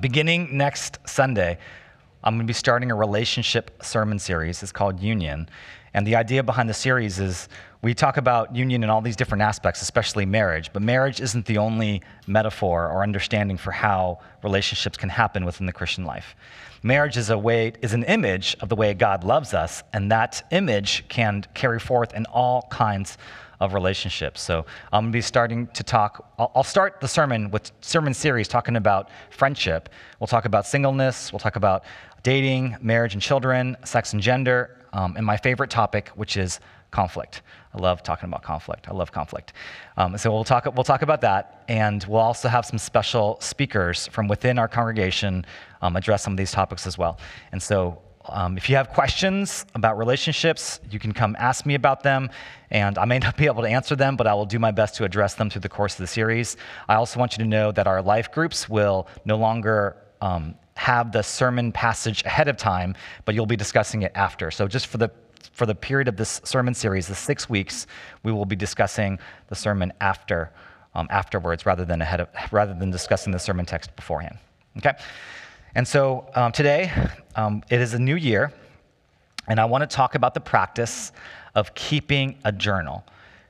Beginning next Sunday, I'm going to be starting a relationship sermon series. It's called Union. And the idea behind the series is we talk about union in all these different aspects, especially marriage, but marriage isn't the only metaphor or understanding for how relationships can happen within the Christian life. Marriage is a way is an image of the way God loves us, and that image can carry forth in all kinds of relationships. So I'm going to be starting to talk. I'll, start the sermon with sermon series talking about friendship. We'll talk about singleness. We'll talk about dating, marriage and children, sex and gender, um, and my favorite topic, which is conflict. I love talking about conflict. I love conflict. Um, so we'll talk, we'll talk about that, and we'll also have some special speakers from within our congregation um, address some of these topics as well. And so um, if you have questions about relationships, you can come ask me about them, and I may not be able to answer them, but I will do my best to address them through the course of the series. I also want you to know that our life groups will no longer um, have the sermon passage ahead of time, but you'll be discussing it after. So just for the for the period of this sermon series, the six weeks, we will be discussing the sermon after um, afterwards, rather than ahead of, rather than discussing the sermon text beforehand. Okay. And so um, today, um, it is a new year, and I want to talk about the practice of keeping a journal.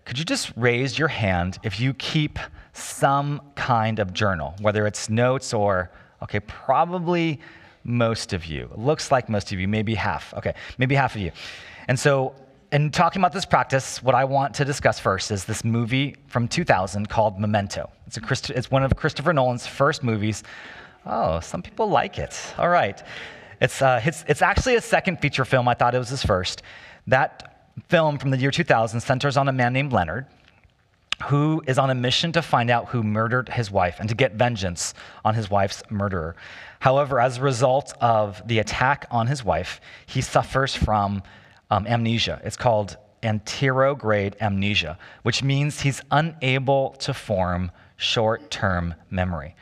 Could you just raise your hand if you keep some kind of journal, whether it's notes or, okay, probably most of you. Looks like most of you, maybe half. Okay, maybe half of you. And so, in talking about this practice, what I want to discuss first is this movie from 2000 called Memento. It's, a Christ- it's one of Christopher Nolan's first movies Oh, some people like it. All right. It's, uh, it's, it's actually a second feature film. I thought it was his first. That film from the year 2000 centers on a man named Leonard who is on a mission to find out who murdered his wife and to get vengeance on his wife's murderer. However, as a result of the attack on his wife, he suffers from um, amnesia. It's called anterograde amnesia, which means he's unable to form short term memory.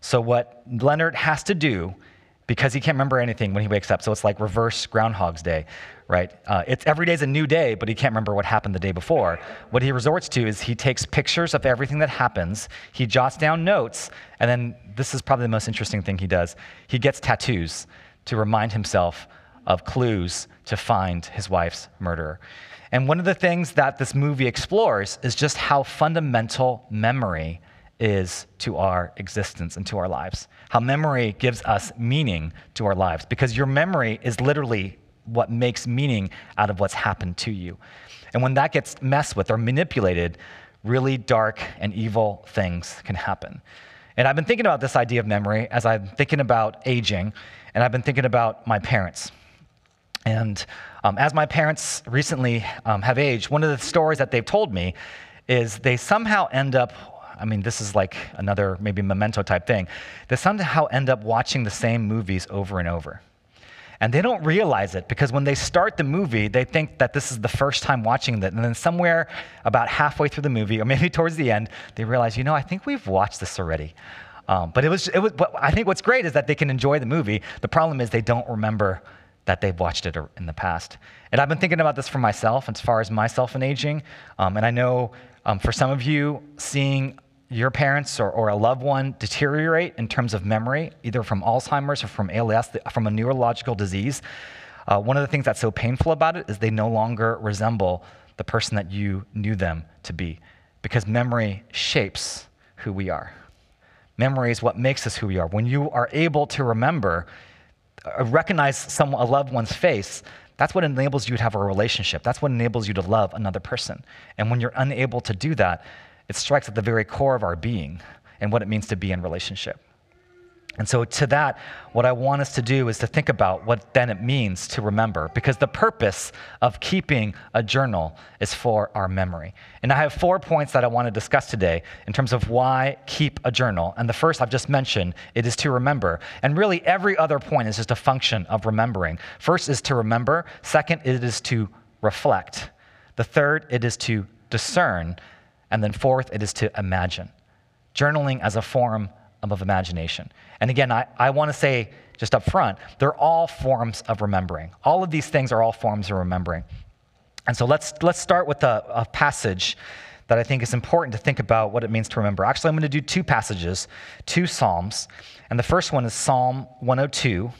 So, what Leonard has to do, because he can't remember anything when he wakes up, so it's like reverse Groundhog's Day, right? Uh, it's every day's a new day, but he can't remember what happened the day before. What he resorts to is he takes pictures of everything that happens, he jots down notes, and then this is probably the most interesting thing he does. He gets tattoos to remind himself of clues to find his wife's murderer. And one of the things that this movie explores is just how fundamental memory is to our existence and to our lives. How memory gives us meaning to our lives, because your memory is literally what makes meaning out of what's happened to you. And when that gets messed with or manipulated, really dark and evil things can happen. And I've been thinking about this idea of memory as I'm thinking about aging, and I've been thinking about my parents. And um, as my parents recently um, have aged, one of the stories that they've told me is they somehow end up I mean, this is like another maybe memento type thing. They somehow end up watching the same movies over and over. And they don't realize it because when they start the movie, they think that this is the first time watching it. And then somewhere about halfway through the movie, or maybe towards the end, they realize, you know, I think we've watched this already. Um, but it was, it was, I think what's great is that they can enjoy the movie. The problem is they don't remember that they've watched it in the past. And I've been thinking about this for myself as far as myself and aging. Um, and I know um, for some of you, seeing your parents or, or a loved one deteriorate in terms of memory, either from Alzheimer's or from ALS, from a neurological disease, uh, one of the things that's so painful about it is they no longer resemble the person that you knew them to be because memory shapes who we are. Memory is what makes us who we are. When you are able to remember, uh, recognize some, a loved one's face, that's what enables you to have a relationship. That's what enables you to love another person. And when you're unable to do that, it strikes at the very core of our being and what it means to be in relationship. And so, to that, what I want us to do is to think about what then it means to remember, because the purpose of keeping a journal is for our memory. And I have four points that I want to discuss today in terms of why keep a journal. And the first I've just mentioned, it is to remember. And really, every other point is just a function of remembering. First is to remember, second, it is to reflect. The third, it is to discern. And then fourth, it is to imagine. Journaling as a form of imagination. And again, I, I want to say just up front, they're all forms of remembering. All of these things are all forms of remembering. And so let's, let's start with a, a passage that I think is important to think about what it means to remember. Actually, I'm going to do two passages, two Psalms. And the first one is Psalm 102.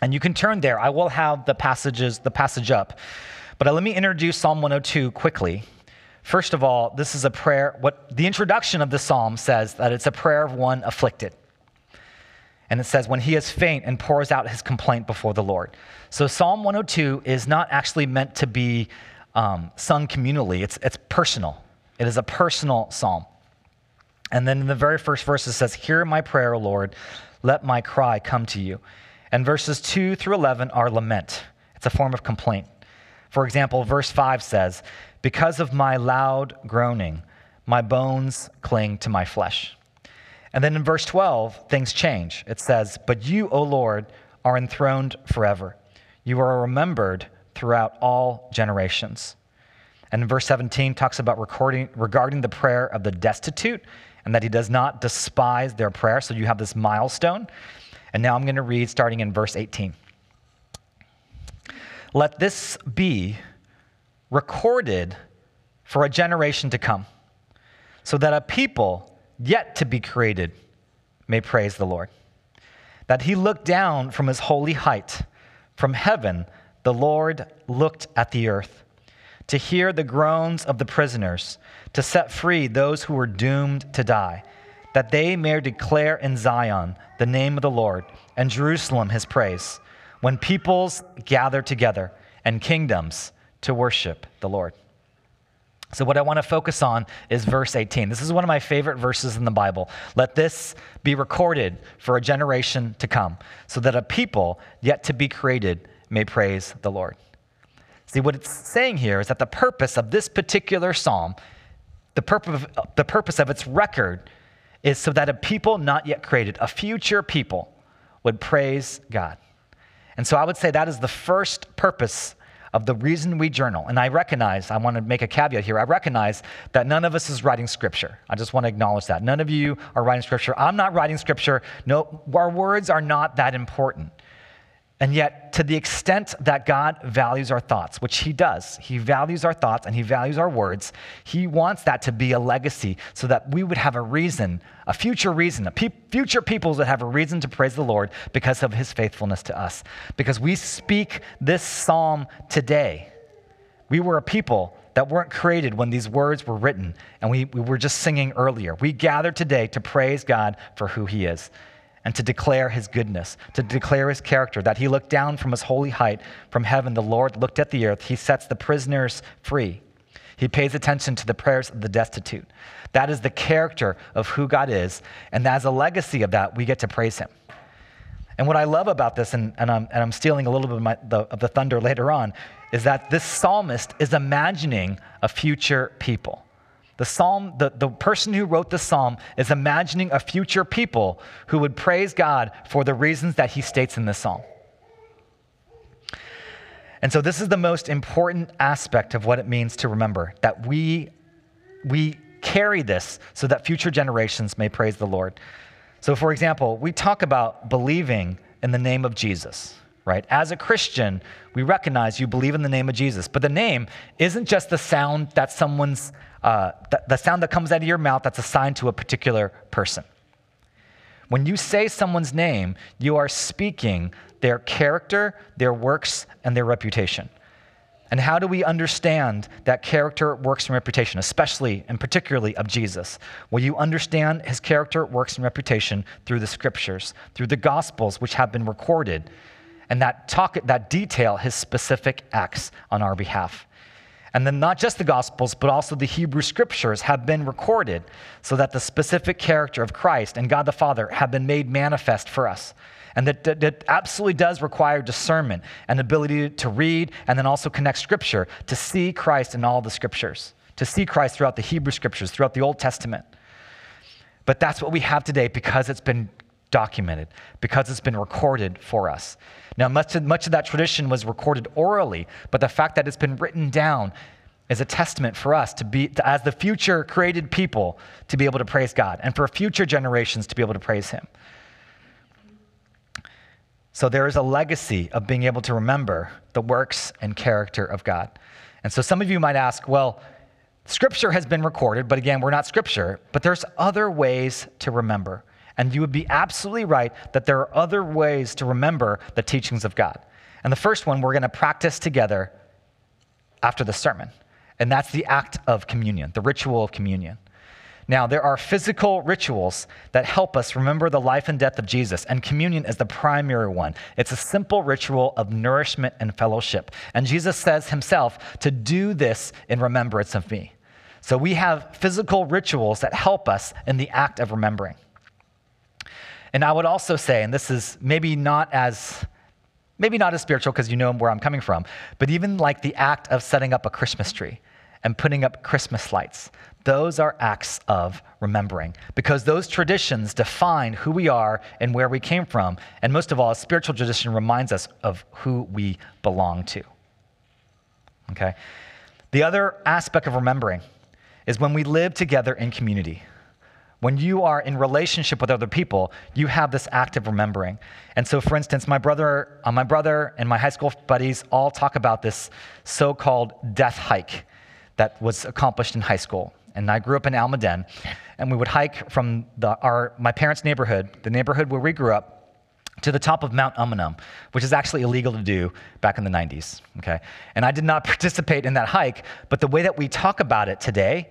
And you can turn there. I will have the passages, the passage up. But uh, let me introduce Psalm 102 quickly. First of all, this is a prayer. What the introduction of the psalm says that it's a prayer of one afflicted. And it says, when he is faint and pours out his complaint before the Lord. So Psalm 102 is not actually meant to be um, sung communally, it's, it's personal. It is a personal psalm. And then in the very first verse, it says, Hear my prayer, Lord, let my cry come to you. And verses 2 through 11 are lament, it's a form of complaint. For example, verse 5 says, Because of my loud groaning, my bones cling to my flesh. And then in verse 12, things change. It says, But you, O Lord, are enthroned forever. You are remembered throughout all generations. And in verse 17 talks about recording, regarding the prayer of the destitute and that he does not despise their prayer. So you have this milestone. And now I'm going to read starting in verse 18. Let this be recorded for a generation to come, so that a people yet to be created may praise the Lord. That he looked down from his holy height. From heaven, the Lord looked at the earth to hear the groans of the prisoners, to set free those who were doomed to die, that they may declare in Zion the name of the Lord, and Jerusalem his praise, when peoples gather together and kingdoms to worship the Lord. So, what I want to focus on is verse 18. This is one of my favorite verses in the Bible. Let this be recorded for a generation to come, so that a people yet to be created may praise the Lord. See, what it's saying here is that the purpose of this particular psalm, the purpose, of, the purpose of its record, is so that a people not yet created, a future people, would praise God. And so I would say that is the first purpose of the reason we journal. And I recognize, I want to make a caveat here. I recognize that none of us is writing scripture. I just want to acknowledge that. None of you are writing scripture. I'm not writing scripture. No, our words are not that important. And yet, to the extent that God values our thoughts, which He does, He values our thoughts and He values our words, He wants that to be a legacy so that we would have a reason, a future reason, a pe- future peoples would have a reason to praise the Lord because of His faithfulness to us. Because we speak this psalm today. We were a people that weren't created when these words were written, and we, we were just singing earlier. We gathered today to praise God for who He is and to declare his goodness, to declare his character, that he looked down from his holy height from heaven. The Lord looked at the earth. He sets the prisoners free. He pays attention to the prayers of the destitute. That is the character of who God is. And as a legacy of that, we get to praise him. And what I love about this, and, and, I'm, and I'm stealing a little bit of, my, the, of the thunder later on, is that this psalmist is imagining a future people. The psalm, the, the person who wrote the psalm is imagining a future people who would praise God for the reasons that he states in this psalm. And so this is the most important aspect of what it means to remember that we we carry this so that future generations may praise the Lord. So for example, we talk about believing in the name of Jesus, right? As a Christian, we recognize you believe in the name of Jesus, but the name isn't just the sound that someone's uh, the, the sound that comes out of your mouth that's assigned to a particular person. When you say someone's name, you are speaking their character, their works, and their reputation. And how do we understand that character, works, and reputation, especially and particularly of Jesus? Well, you understand his character, works, and reputation through the scriptures, through the gospels which have been recorded, and that talk that detail his specific acts on our behalf. And then not just the Gospels, but also the Hebrew Scriptures have been recorded so that the specific character of Christ and God the Father have been made manifest for us. And that, that, that absolutely does require discernment and ability to read and then also connect Scripture to see Christ in all the Scriptures, to see Christ throughout the Hebrew Scriptures, throughout the Old Testament. But that's what we have today because it's been documented, because it's been recorded for us. Now, much of, much of that tradition was recorded orally, but the fact that it's been written down is a testament for us to be, to, as the future created people, to be able to praise God, and for future generations to be able to praise Him. So there is a legacy of being able to remember the works and character of God. And so some of you might ask, well, Scripture has been recorded, but again, we're not Scripture, but there's other ways to remember. And you would be absolutely right that there are other ways to remember the teachings of God. And the first one we're going to practice together after the sermon, and that's the act of communion, the ritual of communion. Now, there are physical rituals that help us remember the life and death of Jesus, and communion is the primary one. It's a simple ritual of nourishment and fellowship. And Jesus says himself to do this in remembrance of me. So we have physical rituals that help us in the act of remembering. And I would also say, and this is maybe not as maybe not as spiritual because you know where I'm coming from, but even like the act of setting up a Christmas tree and putting up Christmas lights. Those are acts of remembering because those traditions define who we are and where we came from. And most of all, a spiritual tradition reminds us of who we belong to. Okay? The other aspect of remembering is when we live together in community. When you are in relationship with other people, you have this act of remembering. And so, for instance, my brother, uh, my brother and my high school buddies all talk about this so-called death hike that was accomplished in high school and I grew up in Almaden, and we would hike from the, our, my parents' neighborhood, the neighborhood where we grew up, to the top of Mount Umunhum, which is actually illegal to do back in the 90s. Okay, and I did not participate in that hike, but the way that we talk about it today.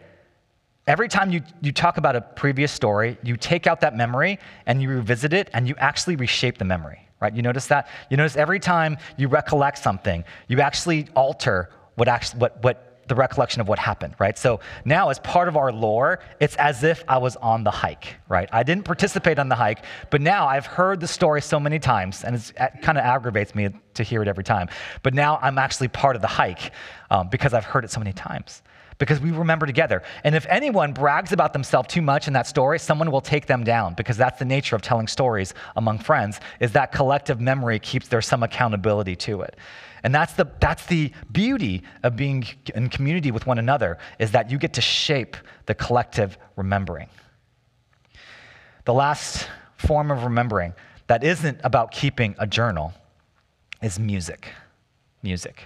Every time you, you talk about a previous story, you take out that memory and you revisit it and you actually reshape the memory, right? You notice that? You notice every time you recollect something, you actually alter what, actually, what, what the recollection of what happened, right? So now, as part of our lore, it's as if I was on the hike, right? I didn't participate on the hike, but now I've heard the story so many times, and it kind of aggravates me to hear it every time. But now I'm actually part of the hike um, because I've heard it so many times. Because we remember together. And if anyone brags about themselves too much in that story, someone will take them down because that's the nature of telling stories among friends, is that collective memory keeps there some accountability to it. And that's the, that's the beauty of being in community with one another, is that you get to shape the collective remembering. The last form of remembering that isn't about keeping a journal is music. Music.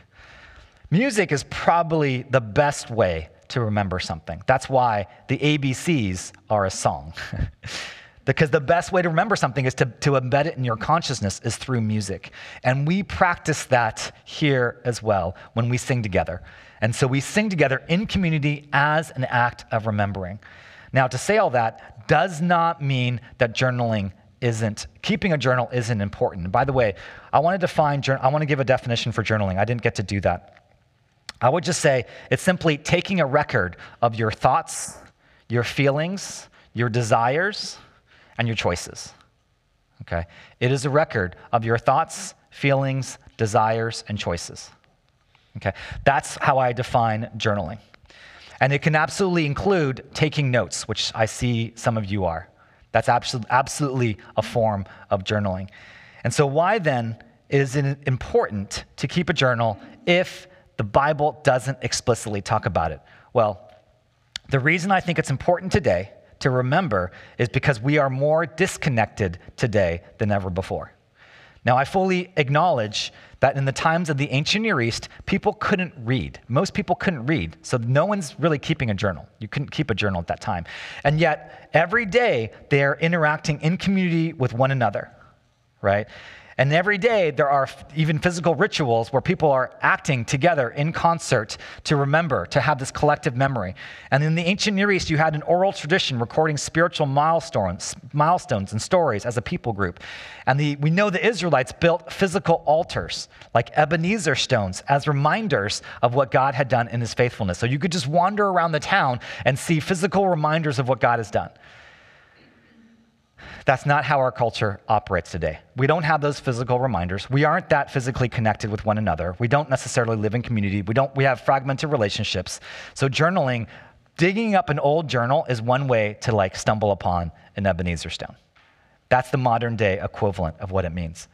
Music is probably the best way to remember something. That's why the ABCs are a song. Because the best way to remember something is to, to embed it in your consciousness is through music. And we practice that here as well when we sing together. And so we sing together in community as an act of remembering. Now, to say all that does not mean that journaling isn't, keeping a journal isn't important. by the way, I want to define, I want to give a definition for journaling. I didn't get to do that. I would just say it's simply taking a record of your thoughts, your feelings, your desires, and your choices. Okay? It is a record of your thoughts, feelings, desires, and choices. Okay? That's how I define journaling. And it can absolutely include taking notes, which I see some of you are. That's absolutely absolutely a form of journaling. And so, why then is it important to keep a journal if the Bible doesn't explicitly talk about it? Well, the reason I think it's important today to remember is because we are more disconnected today than ever before. Now, I fully acknowledge that in the times of the ancient Near East, people couldn't read. Most people couldn't read, so no one's really keeping a journal. You couldn't keep a journal at that time. And yet, every day, they're interacting in community with one another, right? And every day, there are even physical rituals where people are acting together in concert to remember, to have this collective memory. And in the ancient Near East, you had an oral tradition recording spiritual milestones, milestones and stories as a people group. And the, we know the Israelites built physical altars, like Ebenezer stones, as reminders of what God had done in his faithfulness. So you could just wander around the town and see physical reminders of what God has done. That's not how our culture operates today. We don't have those physical reminders. We aren't that physically connected with one another. We don't necessarily live in community. We don't we have fragmented relationships. So journaling, digging up an old journal is one way to like stumble upon an Ebenezer stone. That's the modern day equivalent of what it means.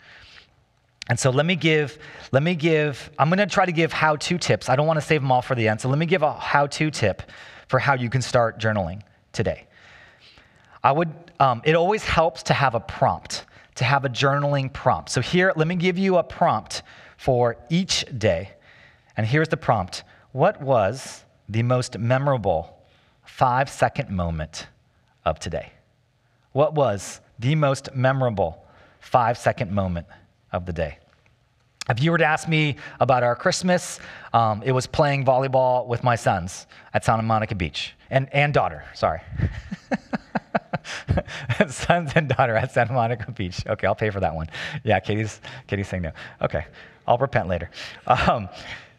And so let me give, let me give, I'm going to try to give how to tips. I don't want to save them all for the end. So let me give a how to tip for how you can start journaling today. I would, um, it always helps to have a prompt, to have a journaling prompt. So here, let me give you a prompt for each day. And here's the prompt What was the most memorable five second moment of today? What was the most memorable five second moment of the day? If you were to ask me about our Christmas, um, it was playing volleyball with my sons at Santa Monica Beach and, and daughter, sorry. sons and daughter at Santa Monica Beach. Okay, I'll pay for that one. Yeah, Katie's, Katie's saying no. Okay, I'll repent later. Um,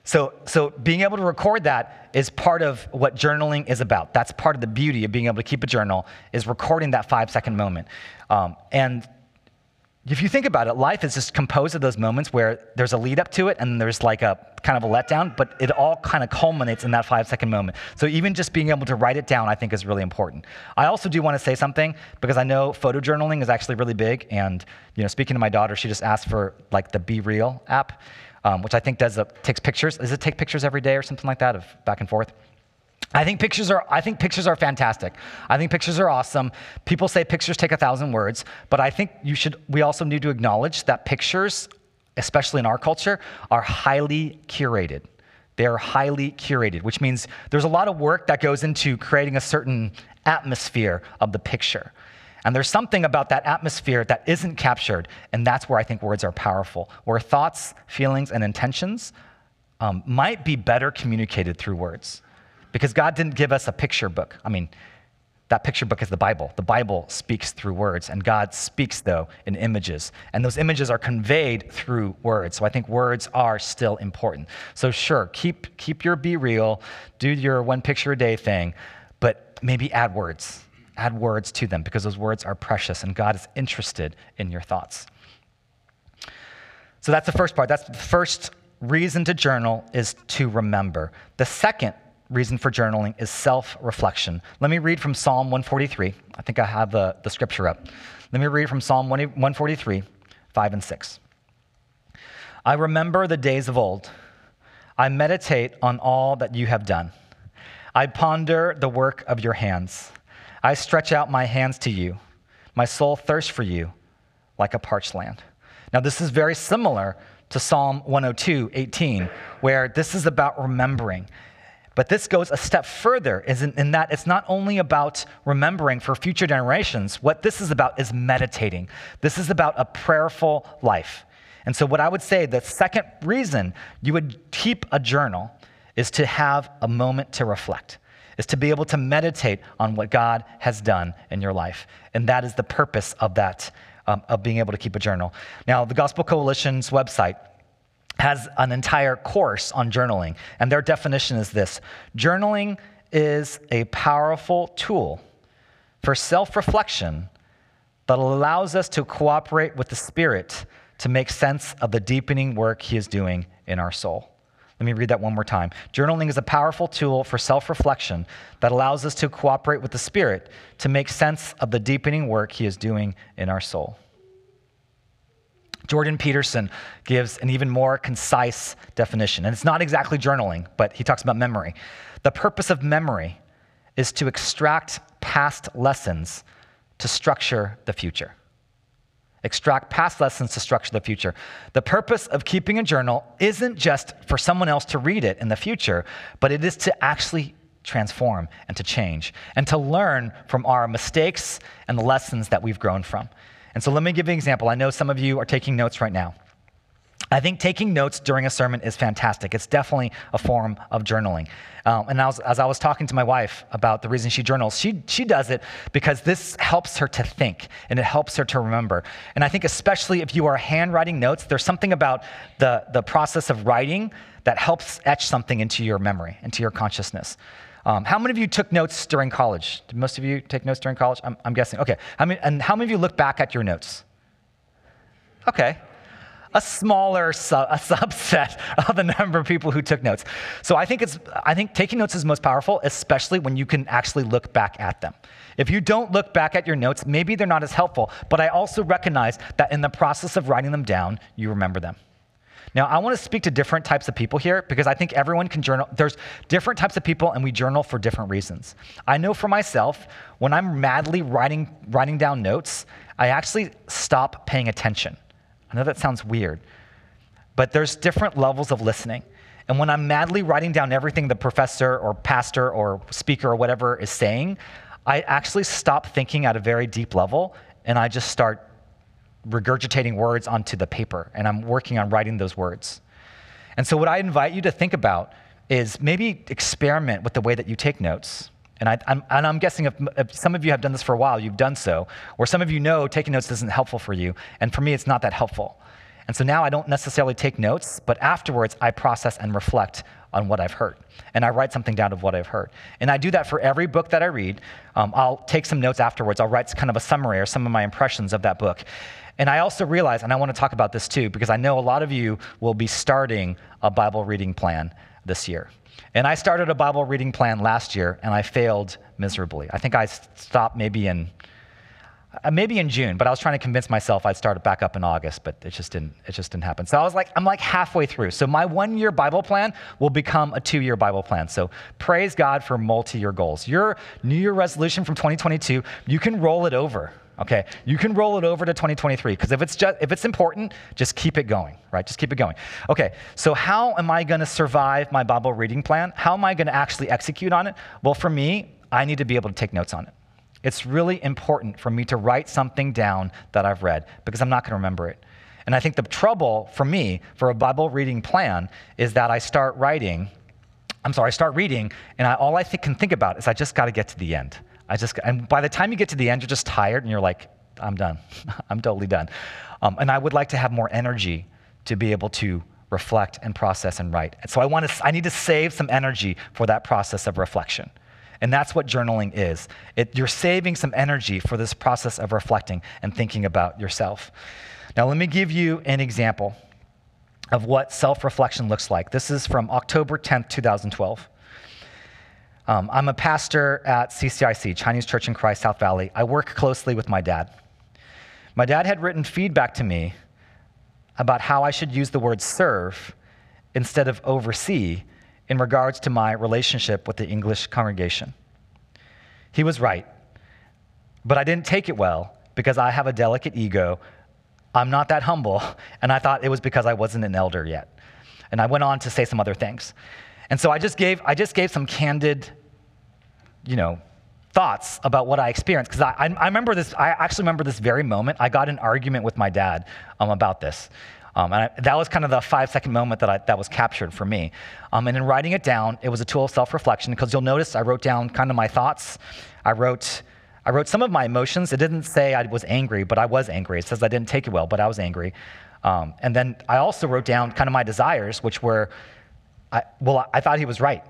so, so being able to record that is part of what journaling is about. That's part of the beauty of being able to keep a journal is recording that five second moment. Um, and if you think about it, life is just composed of those moments where there's a lead up to it and there's like a kind of a letdown, but it all kind of culminates in that five second moment. So even just being able to write it down, I think is really important. I also do want to say something because I know photojournaling is actually really big. And, you know, speaking to my daughter, she just asked for like the Be Real app, um, which I think does a, takes pictures. Does it take pictures every day or something like that of back and forth? I think pictures are I think pictures are fantastic. I think pictures are awesome. People say pictures take a thousand words, but I think you should we also need to acknowledge that pictures, especially in our culture, are highly curated. They are highly curated, which means there's a lot of work that goes into creating a certain atmosphere of the picture. And there's something about that atmosphere that isn't captured, and that's where I think words are powerful, where thoughts, feelings, and intentions um, might be better communicated through words. Because God didn't give us a picture book. I mean, that picture book is the Bible. The Bible speaks through words, and God speaks, though, in images. And those images are conveyed through words. So I think words are still important. So, sure, keep, keep your be real, do your one picture a day thing, but maybe add words. Add words to them because those words are precious, and God is interested in your thoughts. So that's the first part. That's the first reason to journal is to remember. The second reason for journaling is self reflection. Let me read from Psalm 143. I think I have the, the scripture up. Let me read from Psalm 143, 5 and 6. I remember the days of old. I meditate on all that you have done. I ponder the work of your hands. I stretch out my hands to you. My soul thirsts for you like a parched land. Now, this is very similar to Psalm 102, 18, where this is about remembering. But this goes a step further in, that it's not only about remembering for future generations, what this is about is meditating. This is about a prayerful life. And so, what I would say the second reason you would keep a journal is to have a moment to reflect, is to be able to meditate on what God has done in your life. And that is the purpose of that, um, of being able to keep a journal. Now, the Gospel Coalition's website has an entire course on journaling, and their definition is this Journaling is a powerful tool for self reflection that allows us to cooperate with the Spirit to make sense of the deepening work He is doing in our soul. Let me read that one more time. Journaling is a powerful tool for self reflection that allows us to cooperate with the Spirit to make sense of the deepening work He is doing in our soul. Jordan Peterson gives an even more concise definition. And it's not exactly journaling, but he talks about memory. The purpose of memory is to extract past lessons to structure the future. Extract past lessons to structure the future. The purpose of keeping a journal isn't just for someone else to read it in the future, but it is to actually transform and to change and to learn from our mistakes and the lessons that we've grown from. And so let me give you an example. I know some of you are taking notes right now. I think taking notes during a sermon is fantastic. It's definitely a form of journaling. Um, and as, as I was talking to my wife about the reason she journals, she, she does it because this helps her to think and it helps her to remember. And I think, especially if you are handwriting notes, there's something about the, the process of writing that helps etch something into your memory, into your consciousness. Um, how many of you took notes during college? Did most of you take notes during college? I'm, I'm guessing. Okay. How many, and how many of you look back at your notes? Okay. A smaller su- a subset of the number of people who took notes. So I think it's I think taking notes is most powerful, especially when you can actually look back at them. If you don't look back at your notes, maybe they're not as helpful. But I also recognize that in the process of writing them down, you remember them. Now, I want to speak to different types of people here because I think everyone can journal. There's different types of people, and we journal for different reasons. I know for myself, when I'm madly writing, writing down notes, I actually stop paying attention. I know that sounds weird, but there's different levels of listening. And when I'm madly writing down everything the professor or pastor or speaker or whatever is saying, I actually stop thinking at a very deep level and I just start regurgitating words onto the paper, and I'm working on writing those words. And so, what I invite you to think about is maybe experiment with the way that you take notes. And, I, am and I'm guessing if, if, some of you have done this for a while, you've done so. Or some of you know taking notes isn't helpful for you. And for me, it's not that helpful. And so now I don't necessarily take notes, but afterwards I process and reflect on what I've heard. And I write something down of what I've heard. And I do that for every book that I read. Um, I'll take some notes afterwards. I'll write kind of a summary or some of my impressions of that book. And I also realize, and I want to talk about this too, because I know a lot of you will be starting a Bible reading plan this year. And I started a Bible reading plan last year, and I failed miserably. I think I stopped maybe in uh, maybe in June, but I was trying to convince myself I'd start it back up in August, but it just didn't. It just didn't happen. So I was like, I'm like halfway through. So my one-year Bible plan will become a two-year Bible plan. So praise God for multi-year goals. Your New Year resolution from 2022, you can roll it over. Okay, you can roll it over to 2023 because if it's just if it's important, just keep it going, right? Just keep it going. Okay, so how am I going to survive my Bible reading plan? How am I going to actually execute on it? Well, for me, I need to be able to take notes on it. It's really important for me to write something down that I've read because I'm not going to remember it. And I think the trouble for me for a Bible reading plan is that I start writing. I'm sorry, I start reading, and I, all I think, can think about is I just got to get to the end. I just, and by the time you get to the end, you're just tired and you're like, I'm done. I'm totally done. Um, and I would like to have more energy to be able to reflect and process and write. And so I want to, I need to save some energy for that process of reflection. And that's what journaling is. It, you're saving some energy for this process of reflecting and thinking about yourself. Now, let me give you an example of what self reflection looks like. This is from October 10th, 2012. Um, I'm a pastor at CCIC, Chinese Church in Christ, South Valley. I work closely with my dad. My dad had written feedback to me about how I should use the word serve instead of oversee in regards to my relationship with the English congregation. He was right, but I didn't take it well because I have a delicate ego. I'm not that humble, and I thought it was because I wasn't an elder yet. And I went on to say some other things. And so I just gave, I just gave some candid, you know, thoughts about what I experienced. Because I, I, remember this, I actually remember this very moment. I got an argument with my dad um, about this. Um, and I, that was kind of the five second moment that, I, that was captured for me. Um, and in writing it down, it was a tool of self reflection because you'll notice I wrote down kind of my thoughts. I wrote, I wrote some of my emotions. It didn't say I was angry, but I was angry. It says I didn't take it well, but I was angry. Um, and then I also wrote down kind of my desires, which were I, well, I thought he was right.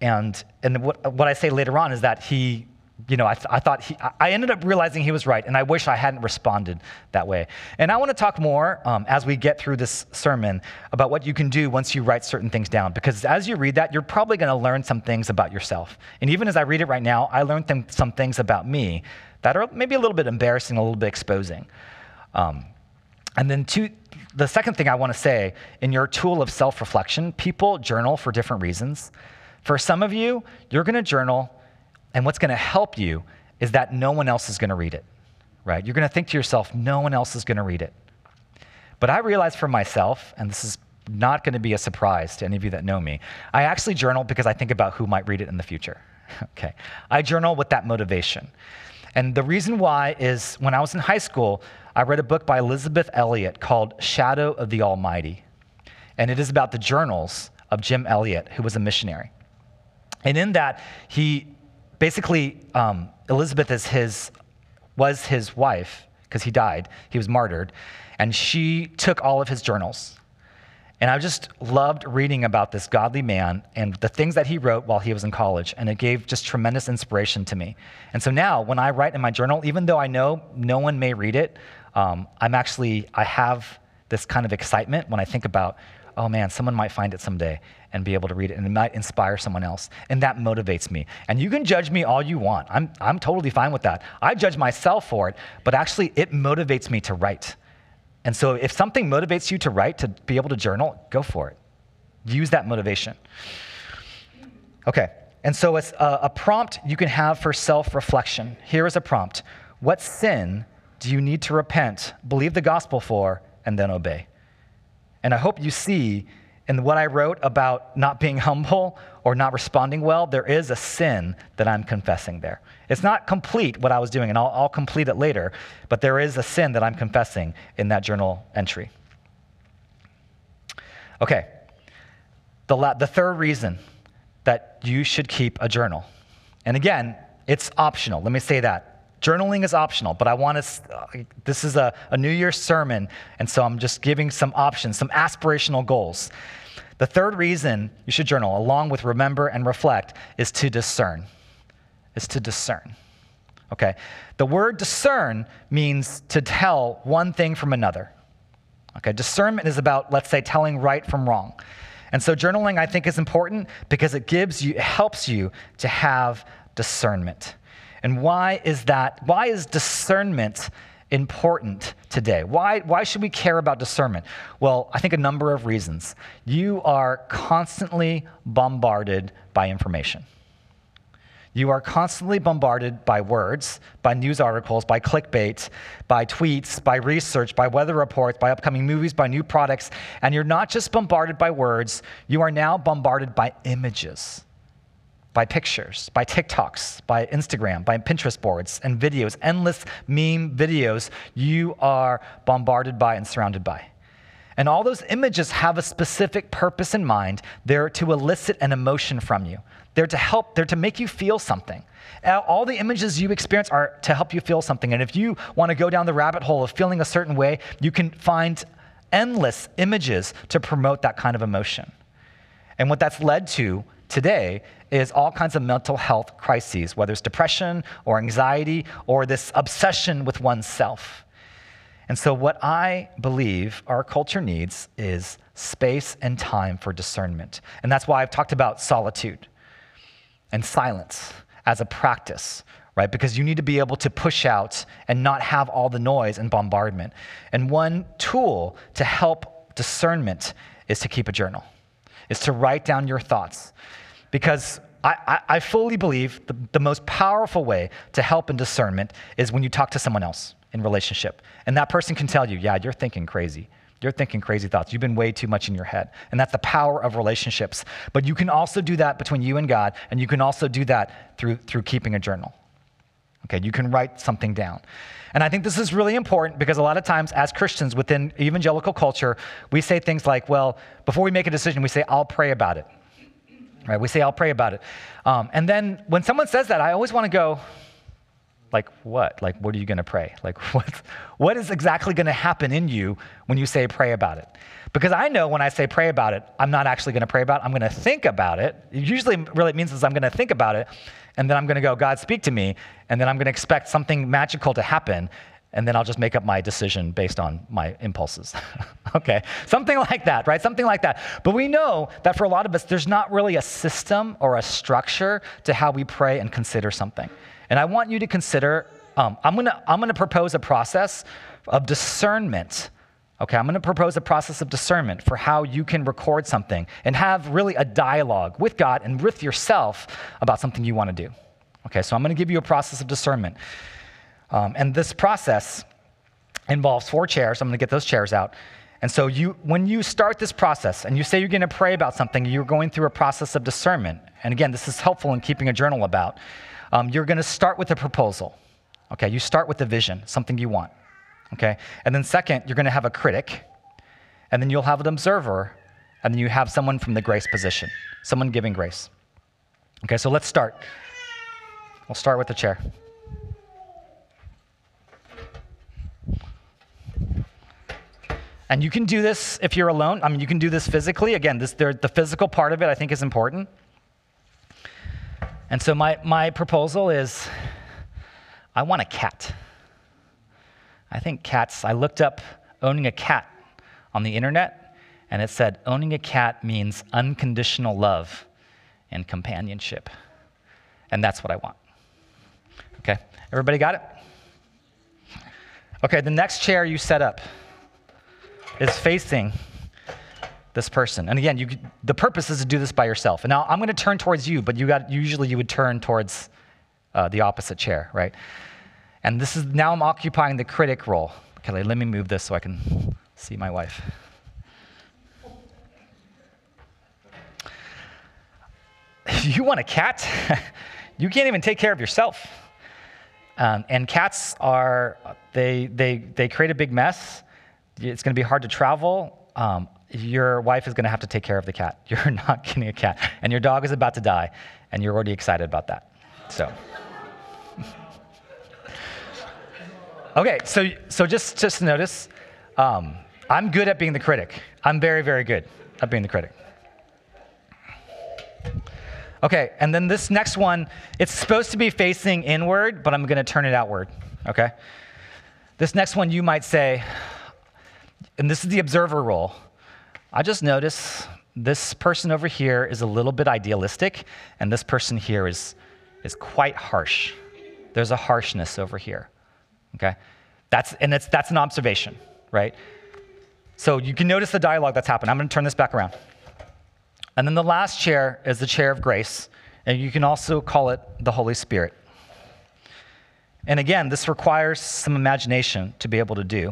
And, and what, what I say later on is that he, you know, I, th- I thought he, I ended up realizing he was right, and I wish I hadn't responded that way. And I want to talk more um, as we get through this sermon about what you can do once you write certain things down. Because as you read that, you're probably going to learn some things about yourself. And even as I read it right now, I learned th- some things about me that are maybe a little bit embarrassing, a little bit exposing. Um, and then two, the second thing I want to say in your tool of self reflection, people journal for different reasons. For some of you, you're going to journal, and what's going to help you is that no one else is going to read it, right? You're going to think to yourself, no one else is going to read it. But I realize for myself, and this is not going to be a surprise to any of you that know me, I actually journal because I think about who might read it in the future. okay. I journal with that motivation. And the reason why is when I was in high school, I read a book by Elisabeth Elliot called Shadow of the Almighty. And it is about the journals of Jim Elliot, who was a missionary. And in that, he basically, um, Elisabeth is his, was his wife because he died. He was martyred. And she took all of his journals and I just loved reading about this godly man and the things that he wrote while he was in college. And it gave just tremendous inspiration to me. And so now, when I write in my journal, even though I know no one may read it, um, I'm actually, I have this kind of excitement when I think about, oh man, someone might find it someday and be able to read it, and it might inspire someone else. And that motivates me. And you can judge me all you want. I'm, I'm totally fine with that. I judge myself for it, but actually, it motivates me to write. And so if something motivates you to write, to be able to journal, go for it. Use that motivation. Okay, and so it's a, a prompt you can have for self reflection. Here is a prompt What sin do you need to repent, believe the gospel for, and then obey? And I hope you see in what I wrote about not being humble or not responding well, there is a sin that I'm confessing there. It's not complete what I was doing, and I'll, I'll complete it later, but there is a sin that I'm confessing in that journal entry. Okay, the, la- the third reason that you should keep a journal. And again, it's optional. Let me say that. Journaling is optional, but I want to, uh, this is a, a New Year's sermon, and so I'm just giving some options, some aspirational goals. The third reason you should journal, along with remember and reflect, is to discern. Is to discern. Okay? The word discern means to tell one thing from another. Okay? Discernment is about, let's say, telling right from wrong. And so journaling, I think, is important because it gives you, it helps you to have discernment. And why is that? Why is discernment important today? Why, why should we care about discernment? Well, I think a number of reasons. You are constantly bombarded by information. You are constantly bombarded by words, by news articles, by clickbait, by tweets, by research, by weather reports, by upcoming movies, by new products. And you're not just bombarded by words, you are now bombarded by images, by pictures, by TikToks, by Instagram, by Pinterest boards and videos, endless meme videos you are bombarded by and surrounded by. And all those images have a specific purpose in mind. They're to elicit an emotion from you. They're to help, they're to make you feel something. All the images you experience are to help you feel something. And if you want to go down the rabbit hole of feeling a certain way, you can find endless images to promote that kind of emotion. And what that's led to today is all kinds of mental health crises, whether it's depression or anxiety or this obsession with oneself. And so, what I believe our culture needs is space and time for discernment. And that's why I've talked about solitude and silence as a practice, right? Because you need to be able to push out and not have all the noise and bombardment. And one tool to help discernment is to keep a journal, is to write down your thoughts. Because I, I, fully believe the, the most powerful way to help in discernment is when you talk to someone else in relationship. And that person can tell you, yeah, you're thinking crazy. You're thinking crazy thoughts. You've been way too much in your head. And that's the power of relationships. But you can also do that between you and God, and you can also do that through, through keeping a journal. Okay, you can write something down. And I think this is really important because a lot of times, as Christians within evangelical culture, we say things like, well, before we make a decision, we say, I'll pray about it. Right? We say, I'll pray about it. Um, and then when someone says that, I always want to go, like what? Like, what are you going to pray? Like, what, what is exactly going to happen in you when you say pray about it? Because I know when I say pray about it, I'm not actually going to pray about it. I'm going to think about it. it usually, really means is I'm going to think about it, and then I'm going to go, God, speak to me, and then I'm going to expect something magical to happen, and then I'll just make up my decision based on my impulses. okay, something like that, right? Something like that. But we know that for a lot of us, there's not really a system or a structure to how we pray and consider something. And I want you to consider um, I'm going to I'm gonna propose a process of discernment. Okay, I'm going to propose a process of discernment for how you can record something and have really a dialogue with God and with yourself about something you want to do. Okay, so I'm going to give you a process of discernment. Um, and this process involves four chairs. I'm going to get those chairs out. And so you, when you start this process and you say you're going to pray about something, you're going through a process of discernment. And again, this is helpful in keeping a journal about um, you're going to start with a proposal. Okay, you start with a vision, something you want. Okay, and then second, you're going to have a critic, and then you'll have an observer, and then you have someone from the grace position, someone giving grace. Okay, so let's start. We'll start with the chair. And you can do this if you're alone. I mean, you can do this physically. Again, this, the physical part of it I think is important. And so my, my proposal is I want a cat. I think cats, I looked up owning a cat on the internet, and it said owning a cat means unconditional love and companionship. And that's what I want. Okay, everybody got it? Okay, the next chair you set up is facing this person. And again, you, the purpose is to do this by yourself. And now I'm going to turn towards you, but you got usually you would turn towards uh, the opposite chair, right? And this is now I'm occupying the critic role. Okay, let me move this so I can see my wife. you want a cat? you can't even take care of yourself. Um, and cats are, they, they, they create a big mess. It's going to be hard to travel. Um, your wife is going to have to take care of the cat. You're not getting a cat. And your dog is about to die, and you're already excited about that. So. Okay, so, so just, just notice um, I'm good at being the critic. I'm very, very good at being the critic. Okay, and then this next one, it's supposed to be facing inward, but I'm to turn it outward. Okay? This next one, you might say, and this is the observer role. I just notice this person over here is a little bit idealistic, and this person here is, is quite harsh. There's a harshness over here. Okay? That's, and that's, that's an observation, right? So you can notice the dialogue that's happened. I'm going to turn this back around. And then the last chair is the chair of grace, and you can also call it the Holy Spirit. And again, this requires some imagination to be able to do.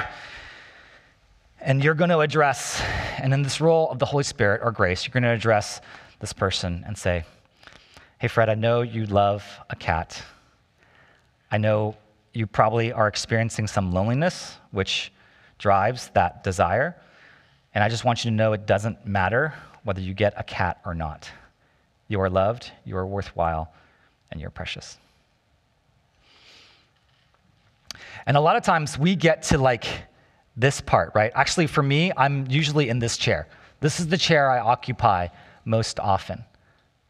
And you're going to address, and in this role of the Holy Spirit or grace, you're going to address this person and say, Hey, Fred, I know you love a cat. I know you probably are experiencing some loneliness, which drives that desire. And I just want you to know it doesn't matter whether you get a cat or not. You are loved, you are worthwhile, and you're precious. And a lot of times we get to like this part, right? Actually, for me, I'm usually in this chair. This is the chair I occupy most often,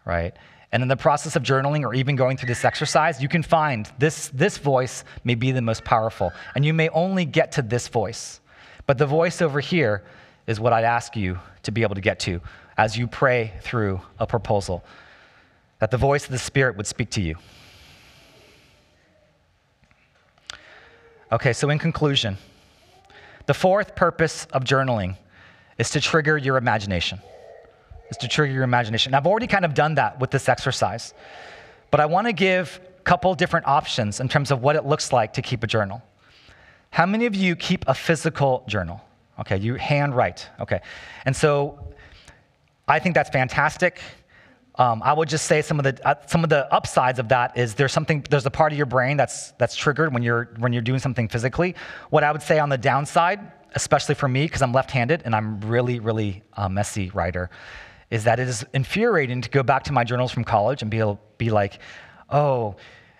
right? And in the process of journaling or even going through this exercise, you can find this, this voice may be the most powerful. And you may only get to this voice. But the voice over here is what I'd ask you to be able to get to as you pray through a proposal, that the voice of the Spirit would speak to you. Okay, so in conclusion, the fourth purpose of journaling is to trigger your imagination. Is to trigger your imagination. I've already kind of done that with this exercise, but I want to give a couple different options in terms of what it looks like to keep a journal. How many of you keep a physical journal? Okay, you handwrite. Okay, and so I think that's fantastic. Um, I would just say some of the uh, some of the upsides of that is there's something there's a part of your brain that's that's triggered when you're when you're doing something physically. What I would say on the downside, especially for me because I'm left-handed and I'm really really a messy writer, is that it is infuriating to go back to my journals from college and be able, be like, oh,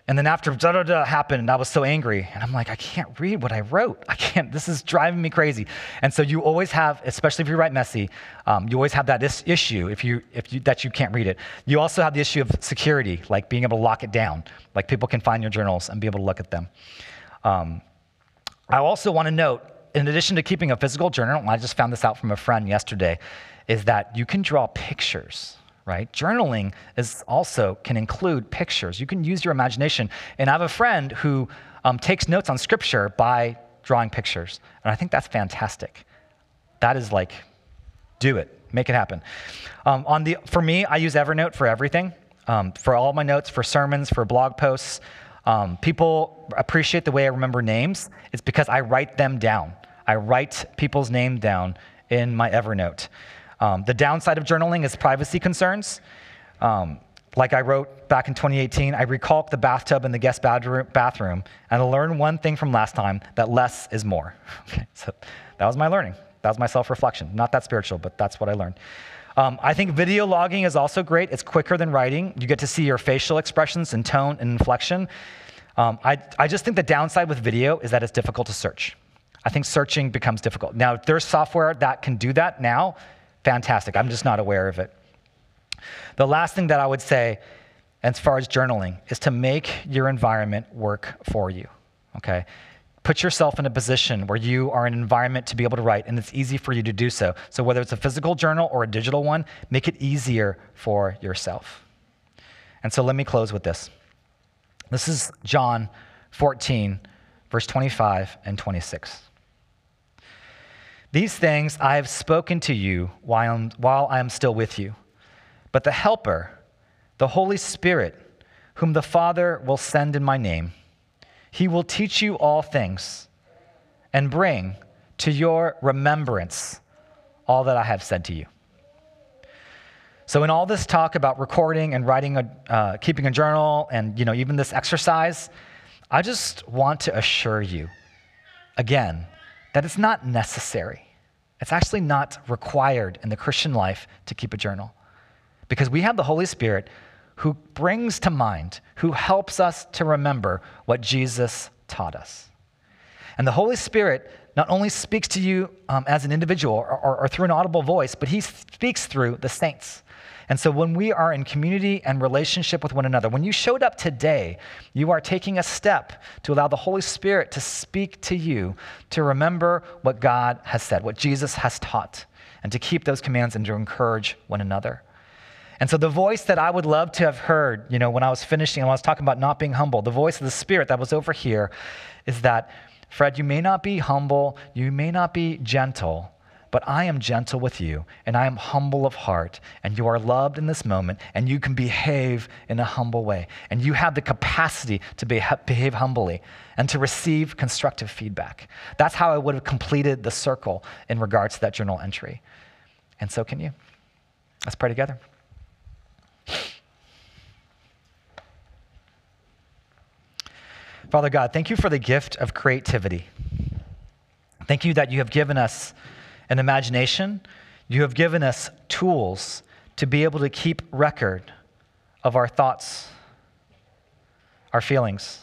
and then after da da da happened, I was so angry. And I'm like, I can't read what I wrote. I can't, this is driving me crazy. And so you always have, especially if you write messy, um, you always have that is- issue if you, if you, that you can't read it. You also have the issue of security, like being able to lock it down. Like people can find your journals and be able to look at them. Um, I also want to note, in addition to keeping a physical journal, I just found this out from a friend yesterday, is that you can draw pictures right? Journaling is also can include pictures. You can use your imagination. And I have a friend who um, takes notes on scripture by drawing pictures. And I think that's fantastic. That is like, do it, make it happen. Um, on the, for me, I use Evernote for everything, um, for all my notes, for sermons, for blog posts. Um, people appreciate the way I remember names. It's because I write them down. I write people's name down in my Evernote. Um, the downside of journaling is privacy concerns. Um, like I wrote back in 2018, I recalked the bathtub in the guest bathroom, and I learned one thing from last time that less is more. Okay, so that was my learning. That was my self reflection. Not that spiritual, but that's what I learned. Um, I think video logging is also great. It's quicker than writing. You get to see your facial expressions and tone and inflection. Um, I, I just think the downside with video is that it's difficult to search. I think searching becomes difficult. Now, there's software that can do that now fantastic. I'm just not aware of it. The last thing that I would say, as far as journaling, is to make your environment work for you. Okay? Put yourself in a position where you are in an environment to be able to write, and it's easy for you to do so. So, whether it's a physical journal or a digital one, make it easier for yourself. And so, let me close with this. This is John 14, verse 25 and 26. These things I have spoken to you while, while I am still with you. But the Helper, the Holy Spirit, whom the Father will send in my name, he will teach you all things and bring to your remembrance all that I have said to you. So, in all this talk about recording and writing, a, uh, keeping a journal, and you know, even this exercise, I just want to assure you, again, that it's not necessary. It's actually not required in the Christian life to keep a journal, because we have the Holy Spirit who brings to mind, who helps us to remember what Jesus taught us. And the Holy Spirit not only speaks to you um, as an individual or, or, or through an audible voice, but he speaks through the saints. And so when we are in community and relationship with one another, when you showed up today, you are taking a step to allow the Holy Spirit to speak to you, to remember what God has said, what Jesus has taught, and to keep those commands and to encourage one another. And so the voice that I would love to have heard, you know, when I was finishing, when I was talking about not being humble, the voice of the Spirit that was over here is that, Fred, you may not be humble, you may not be gentle, but I am gentle with you, and I am humble of heart, and you are loved in this moment, and you can behave in a humble way. And you have the capacity to behave humbly and to receive constructive feedback. That's how I would have completed the circle in regards to that journal entry. And so can you. Let's pray together. Father God, thank you for the gift of creativity. Thank you that you have given us an imagination. You have given us tools to be able to keep record of our thoughts, our feelings,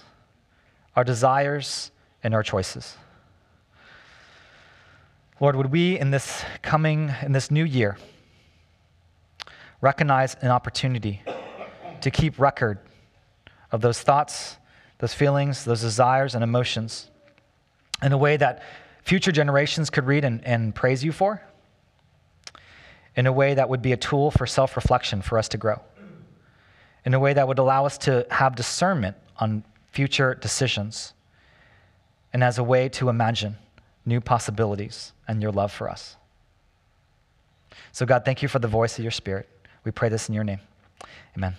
our desires, and our choices. Lord, would we in this coming, in this new year, recognize an opportunity to keep record of those thoughts, those feelings, those desires, and emotions in a way that future generations could read and, and praise you for in a way that would be a tool for self reflection for us to grow, in a way that would allow us to have discernment on future decisions, and as a way to imagine new possibilities and your love for us. So, God, thank you for the voice of your Spirit. We pray this in your name. Amen.